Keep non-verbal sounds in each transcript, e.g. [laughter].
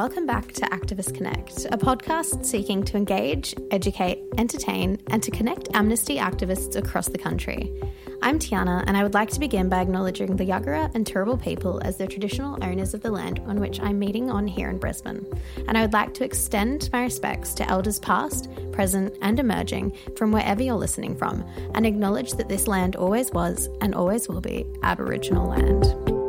welcome back to Activist Connect, a podcast seeking to engage, educate, entertain, and to connect amnesty activists across the country. I'm Tiana, and I would like to begin by acknowledging the Yagara and Turrbal people as the traditional owners of the land on which I'm meeting on here in Brisbane. And I would like to extend my respects to elders past, present, and emerging from wherever you're listening from, and acknowledge that this land always was and always will be Aboriginal land.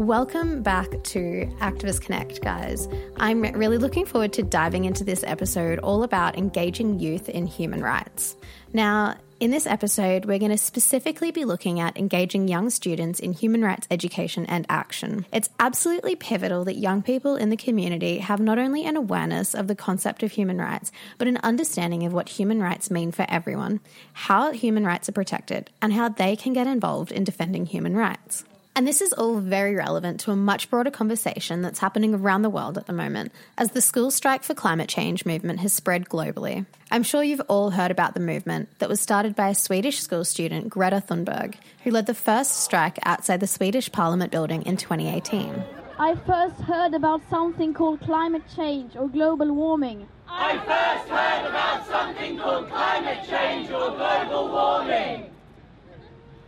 Welcome back to Activist Connect, guys. I'm really looking forward to diving into this episode all about engaging youth in human rights. Now, in this episode, we're going to specifically be looking at engaging young students in human rights education and action. It's absolutely pivotal that young people in the community have not only an awareness of the concept of human rights, but an understanding of what human rights mean for everyone, how human rights are protected, and how they can get involved in defending human rights. And this is all very relevant to a much broader conversation that's happening around the world at the moment, as the school strike for climate change movement has spread globally. I'm sure you've all heard about the movement that was started by a Swedish school student, Greta Thunberg, who led the first strike outside the Swedish Parliament building in 2018. I first heard about something called climate change or global warming. I first heard about something called climate change or global warming.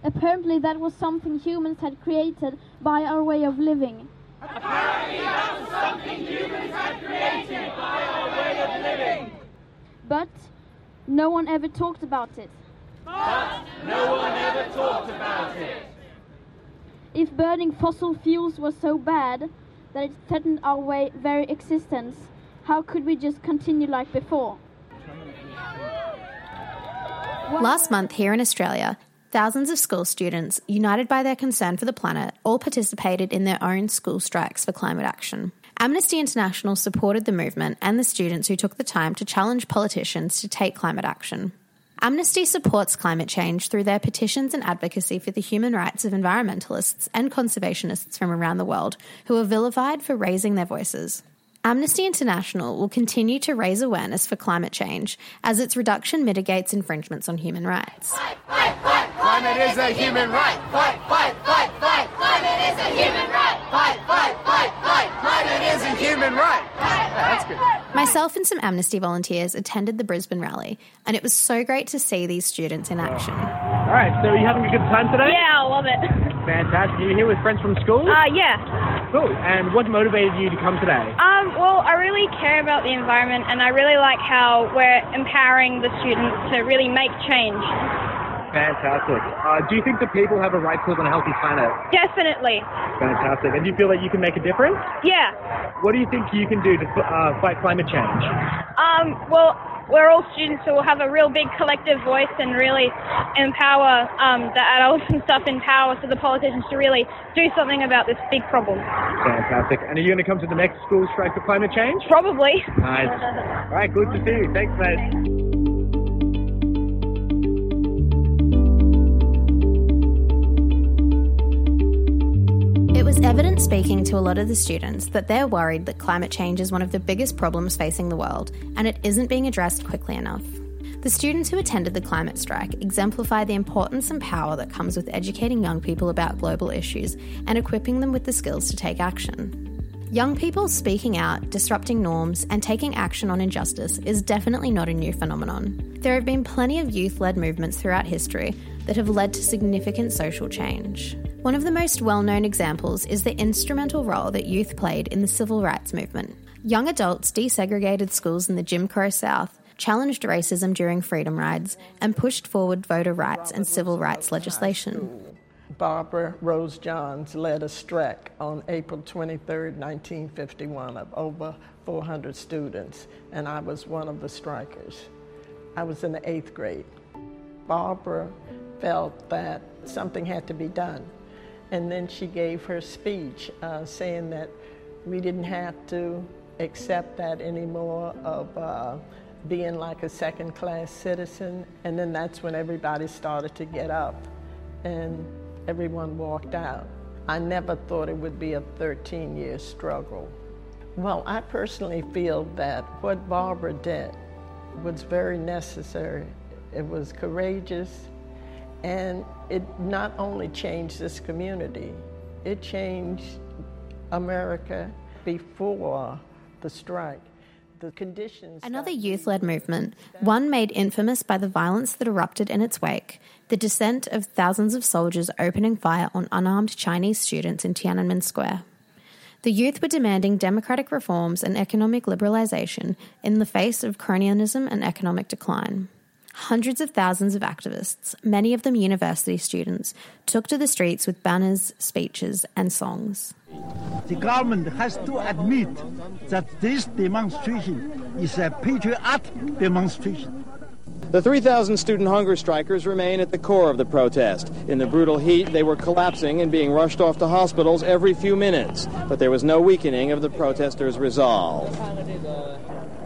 Apparently, that was something humans had created by our way of living. Apparently, that was something humans had created by our way of living. But no one ever talked about it. But no one ever talked about it. If burning fossil fuels was so bad that it threatened our way, very existence, how could we just continue like before? Last month here in Australia, Thousands of school students, united by their concern for the planet, all participated in their own school strikes for climate action. Amnesty International supported the movement and the students who took the time to challenge politicians to take climate action. Amnesty supports climate change through their petitions and advocacy for the human rights of environmentalists and conservationists from around the world who are vilified for raising their voices. Amnesty International will continue to raise awareness for climate change as its reduction mitigates infringements on human rights. Fight, fight, fight. Climate is a human right. Fight, fight, fight, fight. Climate is a human right. Fight, fight, fight, fight. Climate is a human right. that's good. Myself and some Amnesty volunteers attended the Brisbane rally, and it was so great to see these students in action. All right, so are you having a good time today? Yeah, I love it. [laughs] Fantastic. You're here with friends from school? Uh, yeah. Cool. And what motivated you to come today? Um, well, I really care about the environment, and I really like how we're empowering the students to really make change. Fantastic. Uh, do you think that people have a right to live on a healthy planet? Definitely. Fantastic. And do you feel that you can make a difference? Yeah. What do you think you can do to uh, fight climate change? Um, well, we're all students, so we'll have a real big collective voice and really empower um, the adults [laughs] and stuff in power so the politicians to really do something about this big problem. Fantastic. And are you going to come to the next school strike for climate change? Probably. Nice. all right, good to see you. Thanks, mate. Was evident speaking to a lot of the students that they're worried that climate change is one of the biggest problems facing the world and it isn't being addressed quickly enough. The students who attended the climate strike exemplify the importance and power that comes with educating young people about global issues and equipping them with the skills to take action. Young people speaking out, disrupting norms, and taking action on injustice is definitely not a new phenomenon. There have been plenty of youth led movements throughout history that have led to significant social change. One of the most well known examples is the instrumental role that youth played in the civil rights movement. Young adults desegregated schools in the Jim Crow South, challenged racism during freedom rides, and pushed forward voter rights and civil rights legislation. Barbara Rose Johns led a strike on April 23, 1951, of over 400 students, and I was one of the strikers. I was in the eighth grade. Barbara felt that something had to be done. And then she gave her speech uh, saying that we didn't have to accept that anymore of uh, being like a second class citizen. And then that's when everybody started to get up and everyone walked out. I never thought it would be a 13 year struggle. Well, I personally feel that what Barbara did was very necessary. It was courageous, and it not only changed this community, It changed America before the strike. The conditions. Another youth led movement, one made infamous by the violence that erupted in its wake, the descent of thousands of soldiers opening fire on unarmed Chinese students in Tiananmen Square. The youth were demanding democratic reforms and economic liberalization in the face of cronyism and economic decline. Hundreds of thousands of activists, many of them university students, took to the streets with banners, speeches, and songs. The government has to admit that this demonstration is a patriot demonstration. The 3,000 student hunger strikers remain at the core of the protest. In the brutal heat, they were collapsing and being rushed off to hospitals every few minutes. But there was no weakening of the protesters' resolve.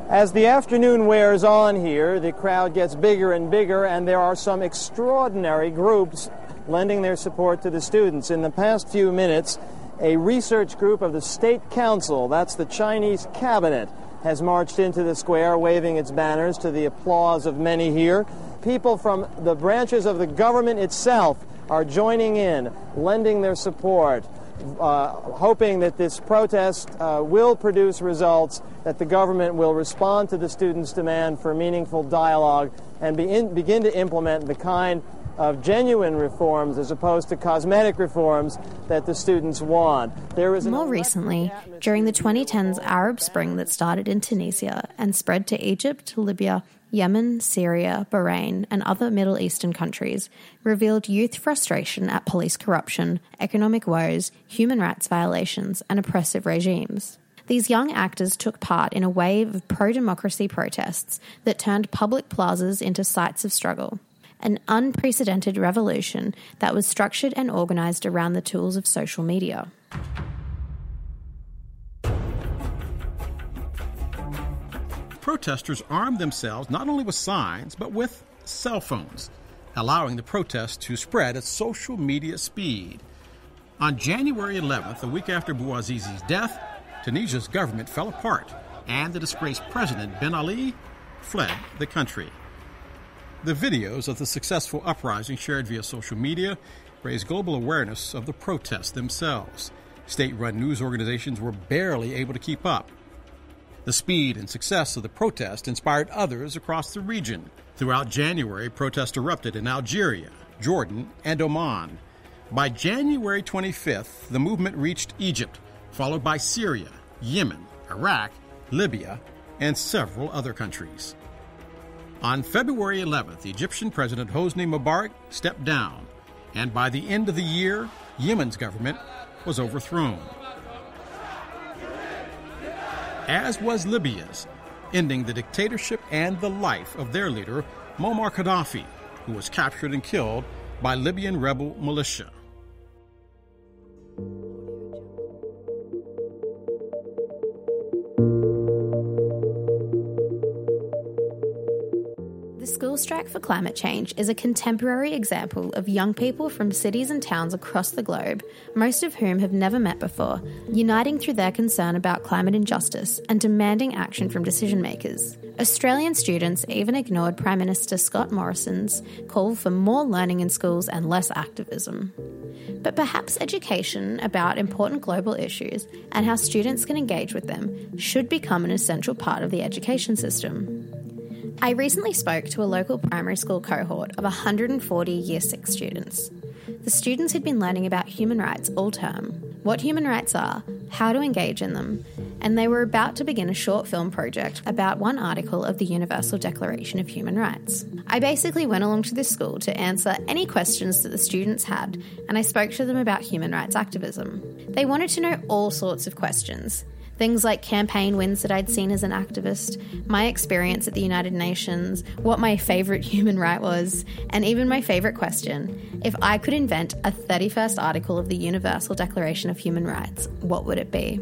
As the afternoon wears on here, the crowd gets bigger and bigger, and there are some extraordinary groups lending their support to the students. In the past few minutes, a research group of the State Council, that's the Chinese cabinet, has marched into the square waving its banners to the applause of many here. People from the branches of the government itself are joining in, lending their support uh, hoping that this protest uh, will produce results, that the government will respond to the students' demand for meaningful dialogue and be in, begin to implement the kind of genuine reforms as opposed to cosmetic reforms that the students want. There is More recently, during the 2010s Arab Spring that started in Tunisia and spread to Egypt, Libya, Yemen, Syria, Bahrain, and other Middle Eastern countries revealed youth frustration at police corruption, economic woes, human rights violations, and oppressive regimes. These young actors took part in a wave of pro democracy protests that turned public plazas into sites of struggle. An unprecedented revolution that was structured and organized around the tools of social media. Protesters armed themselves not only with signs, but with cell phones, allowing the protest to spread at social media speed. On January 11th, a week after Bouazizi's death, Tunisia's government fell apart, and the disgraced president Ben Ali fled the country. The videos of the successful uprising shared via social media raised global awareness of the protests themselves. State run news organizations were barely able to keep up. The speed and success of the protest inspired others across the region. Throughout January, protests erupted in Algeria, Jordan, and Oman. By January 25th, the movement reached Egypt, followed by Syria, Yemen, Iraq, Libya, and several other countries. On February 11th, Egyptian President Hosni Mubarak stepped down, and by the end of the year, Yemen's government was overthrown as was Libya's, ending the dictatorship and the life of their leader, Muammar Gaddafi, who was captured and killed by Libyan rebel militia. School Strike for Climate Change is a contemporary example of young people from cities and towns across the globe, most of whom have never met before, uniting through their concern about climate injustice and demanding action from decision makers. Australian students even ignored Prime Minister Scott Morrison's call for more learning in schools and less activism. But perhaps education about important global issues and how students can engage with them should become an essential part of the education system. I recently spoke to a local primary school cohort of 140 Year 6 students. The students had been learning about human rights all term, what human rights are, how to engage in them, and they were about to begin a short film project about one article of the Universal Declaration of Human Rights. I basically went along to this school to answer any questions that the students had, and I spoke to them about human rights activism. They wanted to know all sorts of questions Things like campaign wins that I'd seen as an activist, my experience at the United Nations, what my favourite [laughs] human right was, and even my favourite question if I could invent a 31st article of the Universal Declaration of Human Rights, what would it be?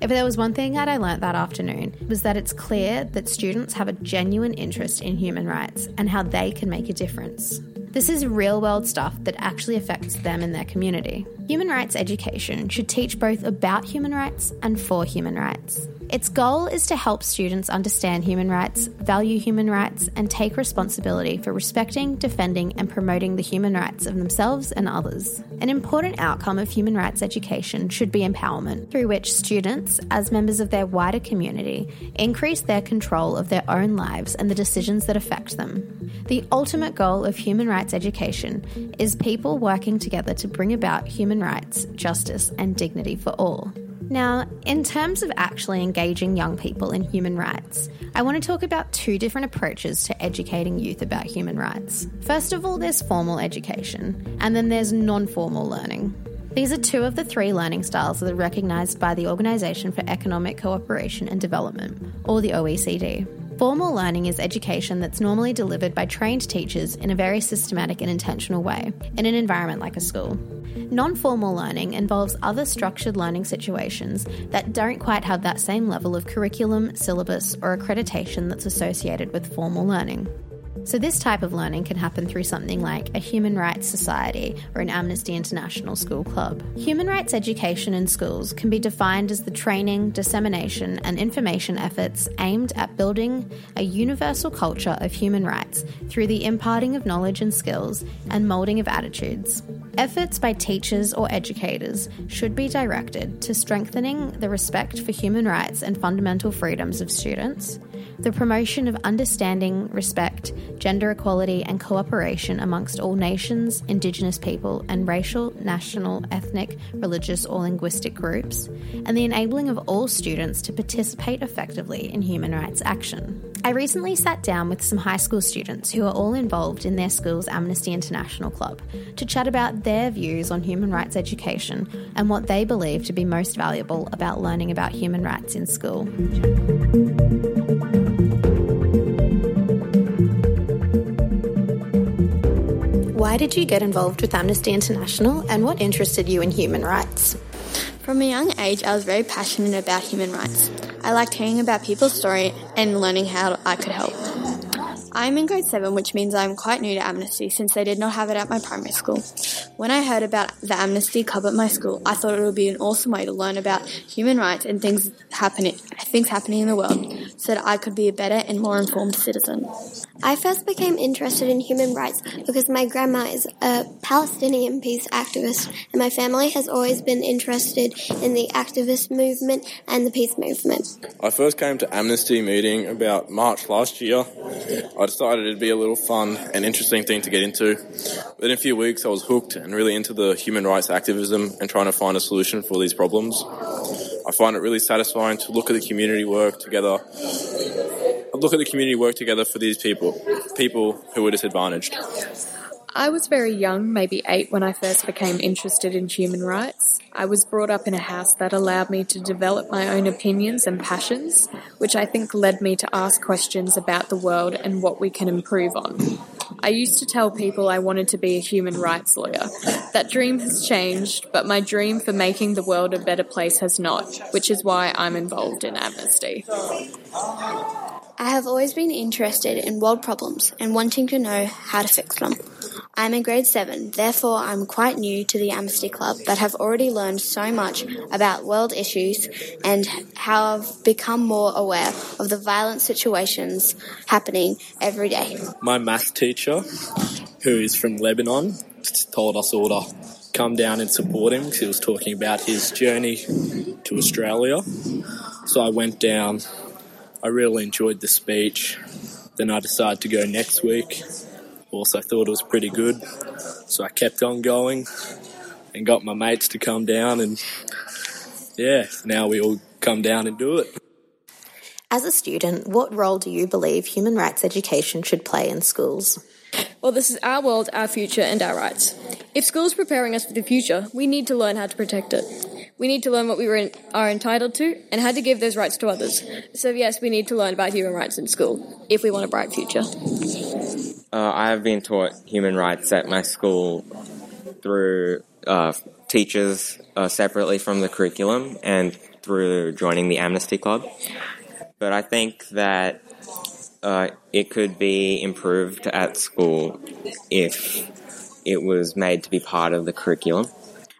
If there was one thing that I learnt that afternoon, was that it's clear that students have a genuine interest in human rights and how they can make a difference. This is real world stuff that actually affects them and their community. Human rights education should teach both about human rights and for human rights. Its goal is to help students understand human rights, value human rights, and take responsibility for respecting, defending, and promoting the human rights of themselves and others. An important outcome of human rights education should be empowerment, through which students, as members of their wider community, increase their control of their own lives and the decisions that affect them. The ultimate goal of human rights education is people working together to bring about human rights, justice, and dignity for all. Now, in terms of actually engaging young people in human rights, I want to talk about two different approaches to educating youth about human rights. First of all, there's formal education, and then there's non formal learning. These are two of the three learning styles that are recognised by the Organisation for Economic Cooperation and Development, or the OECD. Formal learning is education that's normally delivered by trained teachers in a very systematic and intentional way, in an environment like a school. Non formal learning involves other structured learning situations that don't quite have that same level of curriculum, syllabus, or accreditation that's associated with formal learning. So, this type of learning can happen through something like a Human Rights Society or an Amnesty International school club. Human rights education in schools can be defined as the training, dissemination, and information efforts aimed at building a universal culture of human rights through the imparting of knowledge and skills and moulding of attitudes. Efforts by teachers or educators should be directed to strengthening the respect for human rights and fundamental freedoms of students the promotion of understanding, respect, gender equality, and cooperation amongst all nations, Indigenous people, and racial, national, ethnic, religious, or linguistic groups, and the enabling of all students to participate effectively in human rights action. I recently sat down with some high school students who are all involved in their school's Amnesty International Club to chat about their views on human rights education and what they believe to be most valuable about learning about human rights in school. Why did you get involved with Amnesty International and what interested you in human rights? From a young age, I was very passionate about human rights. I liked hearing about people's story and learning how I could help. I'm in grade 7, which means I'm quite new to Amnesty since they did not have it at my primary school. When I heard about the Amnesty Club at my school, I thought it would be an awesome way to learn about human rights and things happening, things happening in the world so that I could be a better and more informed citizen. I first became interested in human rights because my grandma is a Palestinian peace activist, and my family has always been interested in the activist movement and the peace movement. I first came to Amnesty meeting about March last year. I decided it'd be a little fun and interesting thing to get into. Within a few weeks, I was hooked and really into the human rights activism and trying to find a solution for these problems. I find it really satisfying to look at the community work together look at the community work together for these people, people who are disadvantaged. I was very young, maybe eight, when I first became interested in human rights. I was brought up in a house that allowed me to develop my own opinions and passions, which I think led me to ask questions about the world and what we can improve on. I used to tell people I wanted to be a human rights lawyer. That dream has changed, but my dream for making the world a better place has not, which is why I'm involved in Amnesty. I have always been interested in world problems and wanting to know how to fix them. I'm in grade 7, therefore I'm quite new to the Amnesty Club, but have already learned so much about world issues and how I've become more aware of the violent situations happening every day. My math teacher, who is from Lebanon, told us all to come down and support him because he was talking about his journey to Australia. So I went down I really enjoyed the speech. Then I decided to go next week. Also thought it was pretty good. So I kept on going and got my mates to come down and yeah, now we all come down and do it. As a student, what role do you believe human rights education should play in schools? Well, this is our world, our future, and our rights. If school is preparing us for the future, we need to learn how to protect it. We need to learn what we are entitled to and how to give those rights to others. So, yes, we need to learn about human rights in school if we want a bright future. Uh, I have been taught human rights at my school through uh, teachers uh, separately from the curriculum and through joining the Amnesty Club. But I think that uh, it could be improved at school if it was made to be part of the curriculum.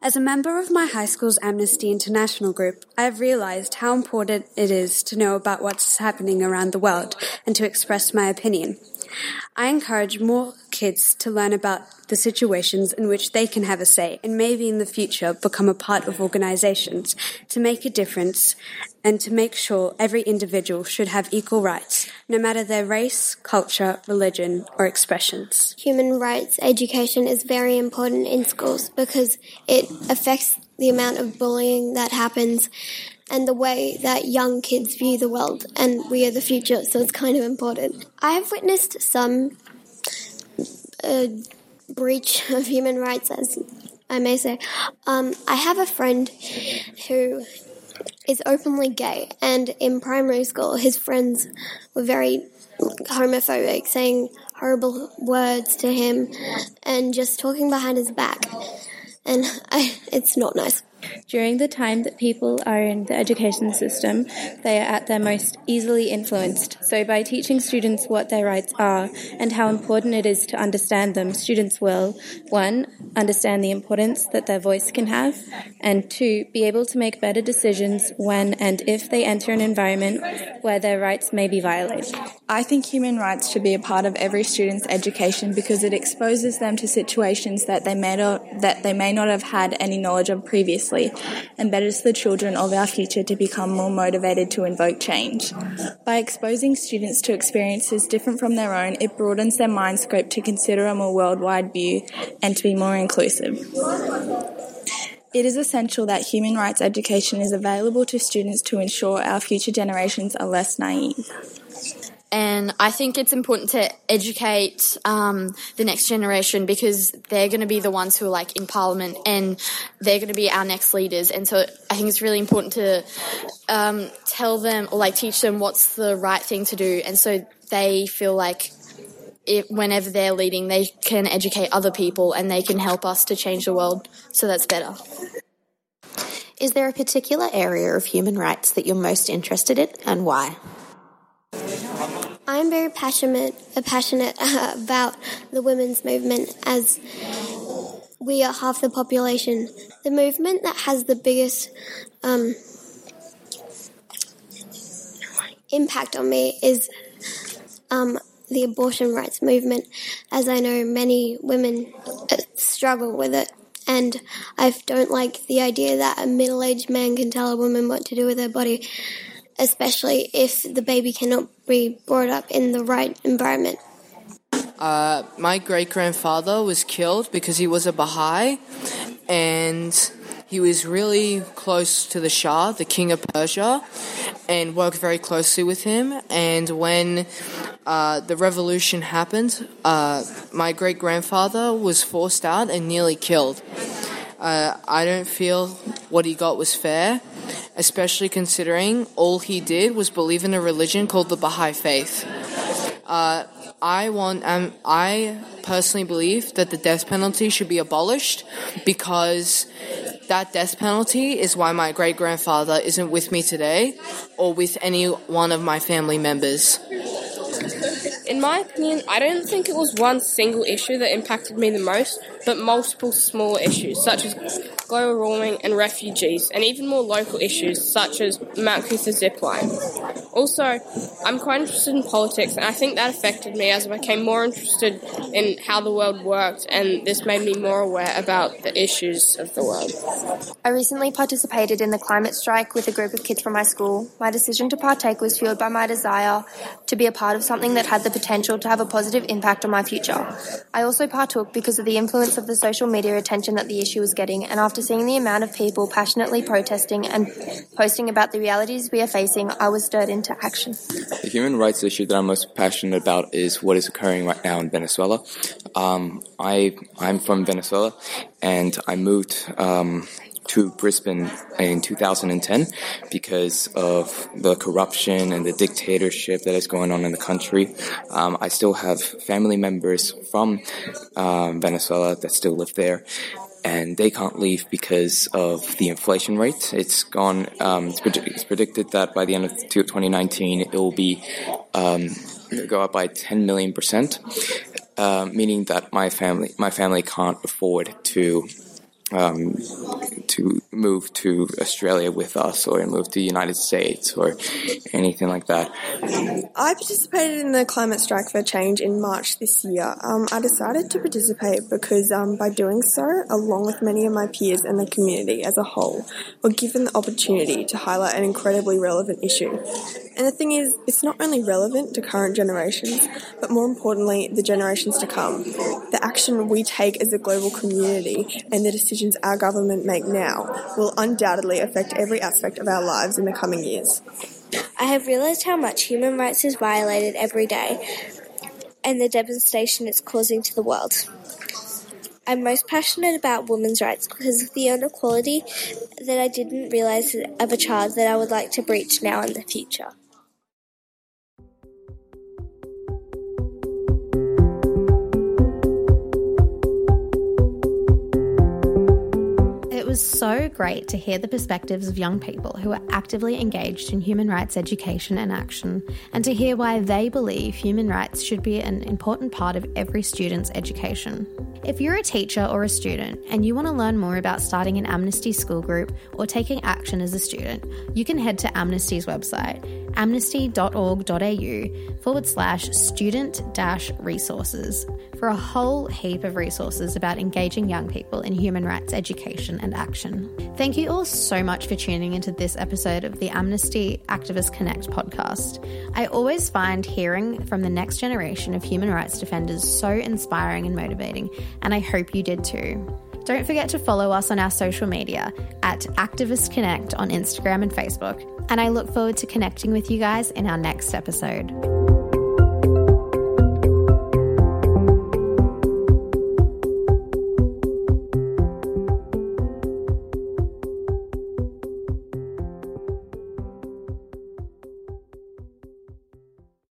As a member of my high school's Amnesty International group, I have realized how important it is to know about what's happening around the world and to express my opinion. I encourage more kids to learn about the situations in which they can have a say and maybe in the future become a part of organizations to make a difference and to make sure every individual should have equal rights, no matter their race, culture, religion, or expressions. Human rights education is very important in schools because it affects the amount of bullying that happens and the way that young kids view the world, and we are the future, so it's kind of important. I have witnessed some uh, breach [laughs] of human rights, as I may say. Um, I have a friend who is openly gay, and in primary school, his friends were very homophobic, saying horrible words to him, and just talking behind his back. And [laughs] I, it's not nice. During the time that people are in the education system, they are at their most easily influenced. So, by teaching students what their rights are and how important it is to understand them, students will, one, understand the importance that their voice can have, and two, be able to make better decisions when and if they enter an environment where their rights may be violated. I think human rights should be a part of every student's education because it exposes them to situations that they may not, that they may not have had any knowledge of previously and betters the children of our future to become more motivated to invoke change. By exposing students to experiences different from their own, it broadens their mind scope to consider a more worldwide view and to be more inclusive. It is essential that human rights education is available to students to ensure our future generations are less naive. And I think it's important to educate um, the next generation because they're going to be the ones who are like in parliament and they're going to be our next leaders. And so I think it's really important to um, tell them or like teach them what's the right thing to do. And so they feel like it, whenever they're leading, they can educate other people and they can help us to change the world. So that's better. Is there a particular area of human rights that you're most interested in and why? I'm very passionate, uh, passionate [laughs] about the women's movement as we are half the population. The movement that has the biggest um, impact on me is um, the abortion rights movement, as I know many women uh, struggle with it. And I don't like the idea that a middle aged man can tell a woman what to do with her body especially if the baby cannot be brought up in the right environment. Uh, my great grandfather was killed because he was a Baha'i and he was really close to the Shah, the king of Persia, and worked very closely with him. And when uh, the revolution happened, uh, my great grandfather was forced out and nearly killed. Uh, I don't feel what he got was fair, especially considering all he did was believe in a religion called the Baha'i Faith. Uh, I want, um, I personally believe that the death penalty should be abolished because that death penalty is why my great grandfather isn't with me today or with any one of my family members. In my opinion, I don't think it was one single issue that impacted me the most, but multiple small issues, such as global warming and refugees, and even more local issues, such as Mount Coot-tha zipline. Also, I'm quite interested in politics, and I think that affected me as I became more interested in how the world worked, and this made me more aware about the issues of the world. I recently participated in the climate strike with a group of kids from my school. My decision to partake was fueled by my desire to be a part of something that had the potential to have a positive impact on my future. I also partook because of the influence of the social media attention that the issue was getting, and after seeing the amount of people passionately protesting and posting about the realities we are facing, I was stirred into action. The human rights issue that I'm most passionate about is what is occurring right now in Venezuela. Um, I I'm from Venezuela, and I moved. Um, to Brisbane in 2010 because of the corruption and the dictatorship that is going on in the country. Um, I still have family members from um, Venezuela that still live there. And they can't leave because of the inflation rate. It's gone. Um, it's, it's, predicted that by the end of 2019, it will be um, go up by 10 million percent, uh, meaning that my family my family can't afford to um, to move to Australia with us or move to the United States or anything like that. I participated in the climate strike for change in March this year. Um, I decided to participate because um, by doing so, along with many of my peers and the community as a whole, were given the opportunity to highlight an incredibly relevant issue. And the thing is, it's not only relevant to current generations, but more importantly, the generations to come. The action we take as a global community and the decisions our government make now will undoubtedly affect every aspect of our lives in the coming years. I have realised how much human rights is violated every day and the devastation it's causing to the world. I'm most passionate about women's rights because of the inequality that I didn't realise of a child that I would like to breach now in the future. Was so great to hear the perspectives of young people who are actively engaged in human rights education and action, and to hear why they believe human rights should be an important part of every student's education. If you're a teacher or a student and you want to learn more about starting an Amnesty school group or taking action as a student, you can head to Amnesty's website, amnesty.org.au forward slash student dash resources for a whole heap of resources about engaging young people in human rights education and action. Thank you all so much for tuning into this episode of the Amnesty Activist Connect podcast. I always find hearing from the next generation of human rights defenders so inspiring and motivating, and I hope you did too. Don't forget to follow us on our social media at Activist Connect on Instagram and Facebook. And I look forward to connecting with you guys in our next episode.